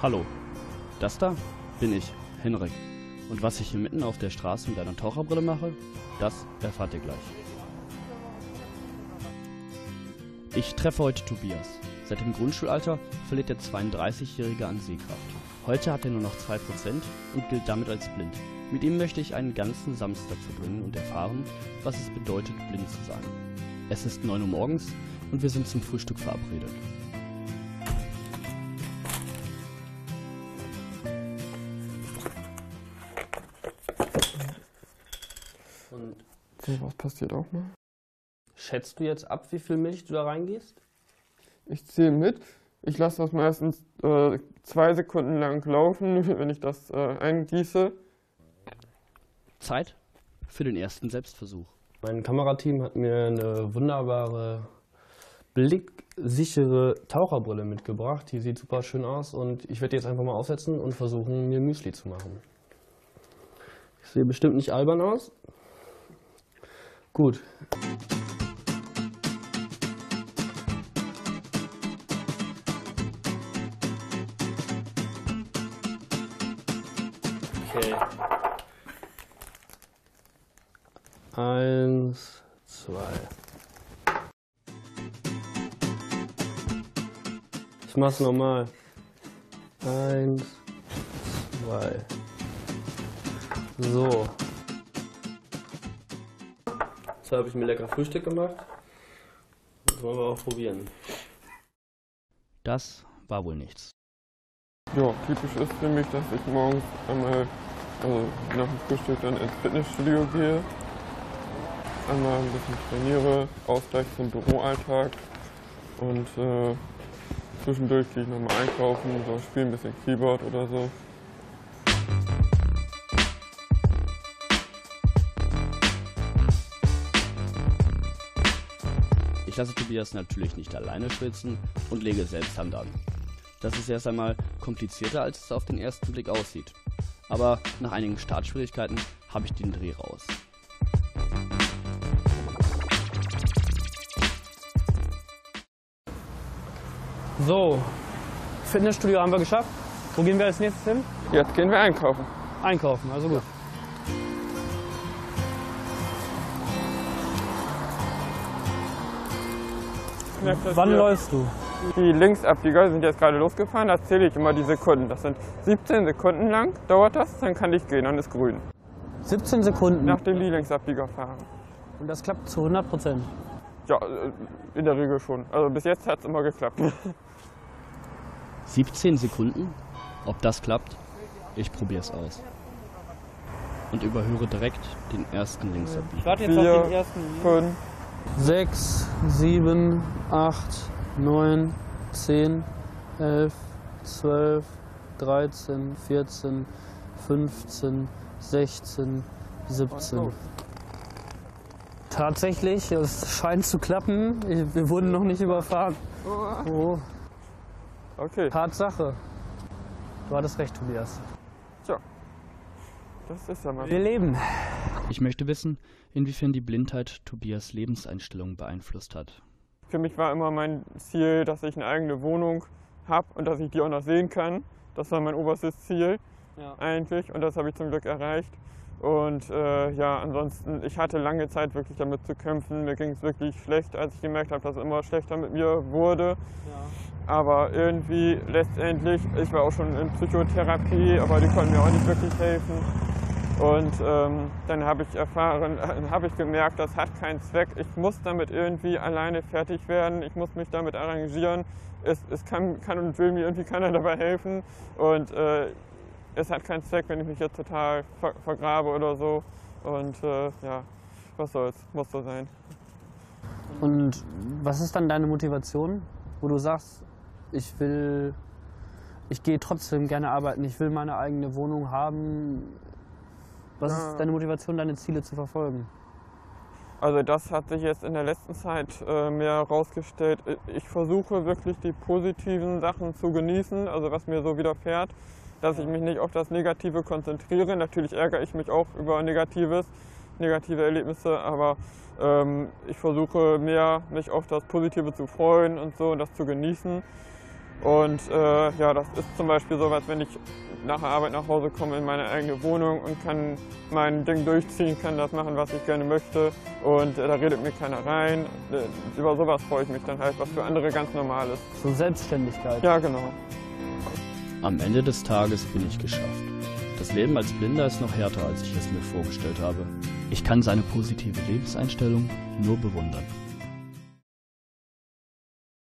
Hallo, das da bin ich, Henrik. Und was ich hier mitten auf der Straße mit einer Taucherbrille mache, das erfahrt ihr gleich. Ich treffe heute Tobias. Seit dem Grundschulalter verliert der 32-Jährige an Sehkraft. Heute hat er nur noch 2% und gilt damit als blind. Mit ihm möchte ich einen ganzen Samstag verbringen und erfahren, was es bedeutet, blind zu sein. Es ist 9 Uhr morgens und wir sind zum Frühstück verabredet. So was passiert auch mal. schätzt du jetzt ab, wie viel Milch du da reingehst? Ich zähle mit. Ich lasse das meistens äh, zwei Sekunden lang laufen, wenn ich das äh, eingieße. Zeit für den ersten Selbstversuch. Mein Kamerateam hat mir eine wunderbare, blicksichere Taucherbrille mitgebracht. Die sieht super schön aus und ich werde die jetzt einfach mal aufsetzen und versuchen, mir Müsli zu machen. Ich sehe bestimmt nicht albern aus. Gut. Okay. Eins, zwei. Ich mach's nochmal. Eins, zwei. So. Jetzt habe ich mir lecker Frühstück gemacht. Das wollen wir auch probieren. Das war wohl nichts. Ja, typisch ist für mich, dass ich morgens einmal also nach dem Frühstück dann ins Fitnessstudio gehe, einmal ein bisschen trainiere, Ausgleich zum Büroalltag und äh, zwischendurch gehe ich nochmal einkaufen, so spiele ein bisschen Keyboard oder so. Lasse Tobias natürlich nicht alleine schwitzen und lege selbst Hand an. Das ist erst einmal komplizierter, als es auf den ersten Blick aussieht. Aber nach einigen Startschwierigkeiten habe ich den Dreh raus. So, Fitnessstudio haben wir geschafft. Wo gehen wir als nächstes hin? Jetzt gehen wir einkaufen. Einkaufen, also gut. Ich merke das Wann läufst du? Die Linksabbieger sind jetzt gerade losgefahren, da zähle ich immer die Sekunden. Das sind 17 Sekunden lang, dauert das, dann kann ich gehen, dann ist grün. 17 Sekunden. Nachdem die Linksabbieger fahren. Und das klappt zu 100 Prozent. Ja, äh, in der Regel schon. Also bis jetzt hat es immer geklappt. 17 Sekunden? Ob das klappt? Ich probier's aus. Und überhöre direkt den ersten Linksabbieger. warte Vier, fünf, 6, 7, 8, 9, 10, 11, 12, 13, 14, 15, 16, 17. Tatsächlich, es scheint zu klappen. Wir wurden noch nicht überfahren. Oh, okay. Tatsache. Du hattest recht, Tobias. Das ist ja mal. Wir leben. Ich möchte wissen, inwiefern die Blindheit Tobias Lebenseinstellung beeinflusst hat. Für mich war immer mein Ziel, dass ich eine eigene Wohnung habe und dass ich die auch noch sehen kann. Das war mein oberstes Ziel Ja. eigentlich und das habe ich zum Glück erreicht. Und äh, ja, ansonsten, ich hatte lange Zeit wirklich damit zu kämpfen. Mir ging es wirklich schlecht, als ich gemerkt habe, dass es immer schlechter mit mir wurde. Aber irgendwie letztendlich, ich war auch schon in Psychotherapie, aber die konnten mir auch nicht wirklich helfen. Und ähm, dann habe ich erfahren, habe ich gemerkt, das hat keinen Zweck. Ich muss damit irgendwie alleine fertig werden. Ich muss mich damit arrangieren. Es, es kann, kann und will mir irgendwie keiner dabei helfen. Und äh, es hat keinen Zweck, wenn ich mich jetzt total ver vergrabe oder so. Und äh, ja, was soll's, muss so sein. Und was ist dann deine Motivation, wo du sagst, ich will, ich gehe trotzdem gerne arbeiten, ich will meine eigene Wohnung haben. Was Ja. ist deine Motivation, deine Ziele zu verfolgen? Also das hat sich jetzt in der letzten Zeit äh, mehr herausgestellt. Ich versuche wirklich die positiven Sachen zu genießen, also was mir so widerfährt, dass ich mich nicht auf das Negative konzentriere. Natürlich ärgere ich mich auch über Negatives, negative Erlebnisse, aber ähm, ich versuche mehr mich auf das Positive zu freuen und so und das zu genießen. Und äh, ja, das ist zum Beispiel so, als wenn ich nach der Arbeit nach Hause komme in meine eigene Wohnung und kann mein Ding durchziehen, kann das machen, was ich gerne möchte und äh, da redet mir keiner rein. Äh, über sowas freue ich mich dann halt, was für andere ganz normal ist. So Selbstständigkeit. Ja, genau. Am Ende des Tages bin ich geschafft. Das Leben als Blinder ist noch härter, als ich es mir vorgestellt habe. Ich kann seine positive Lebenseinstellung nur bewundern.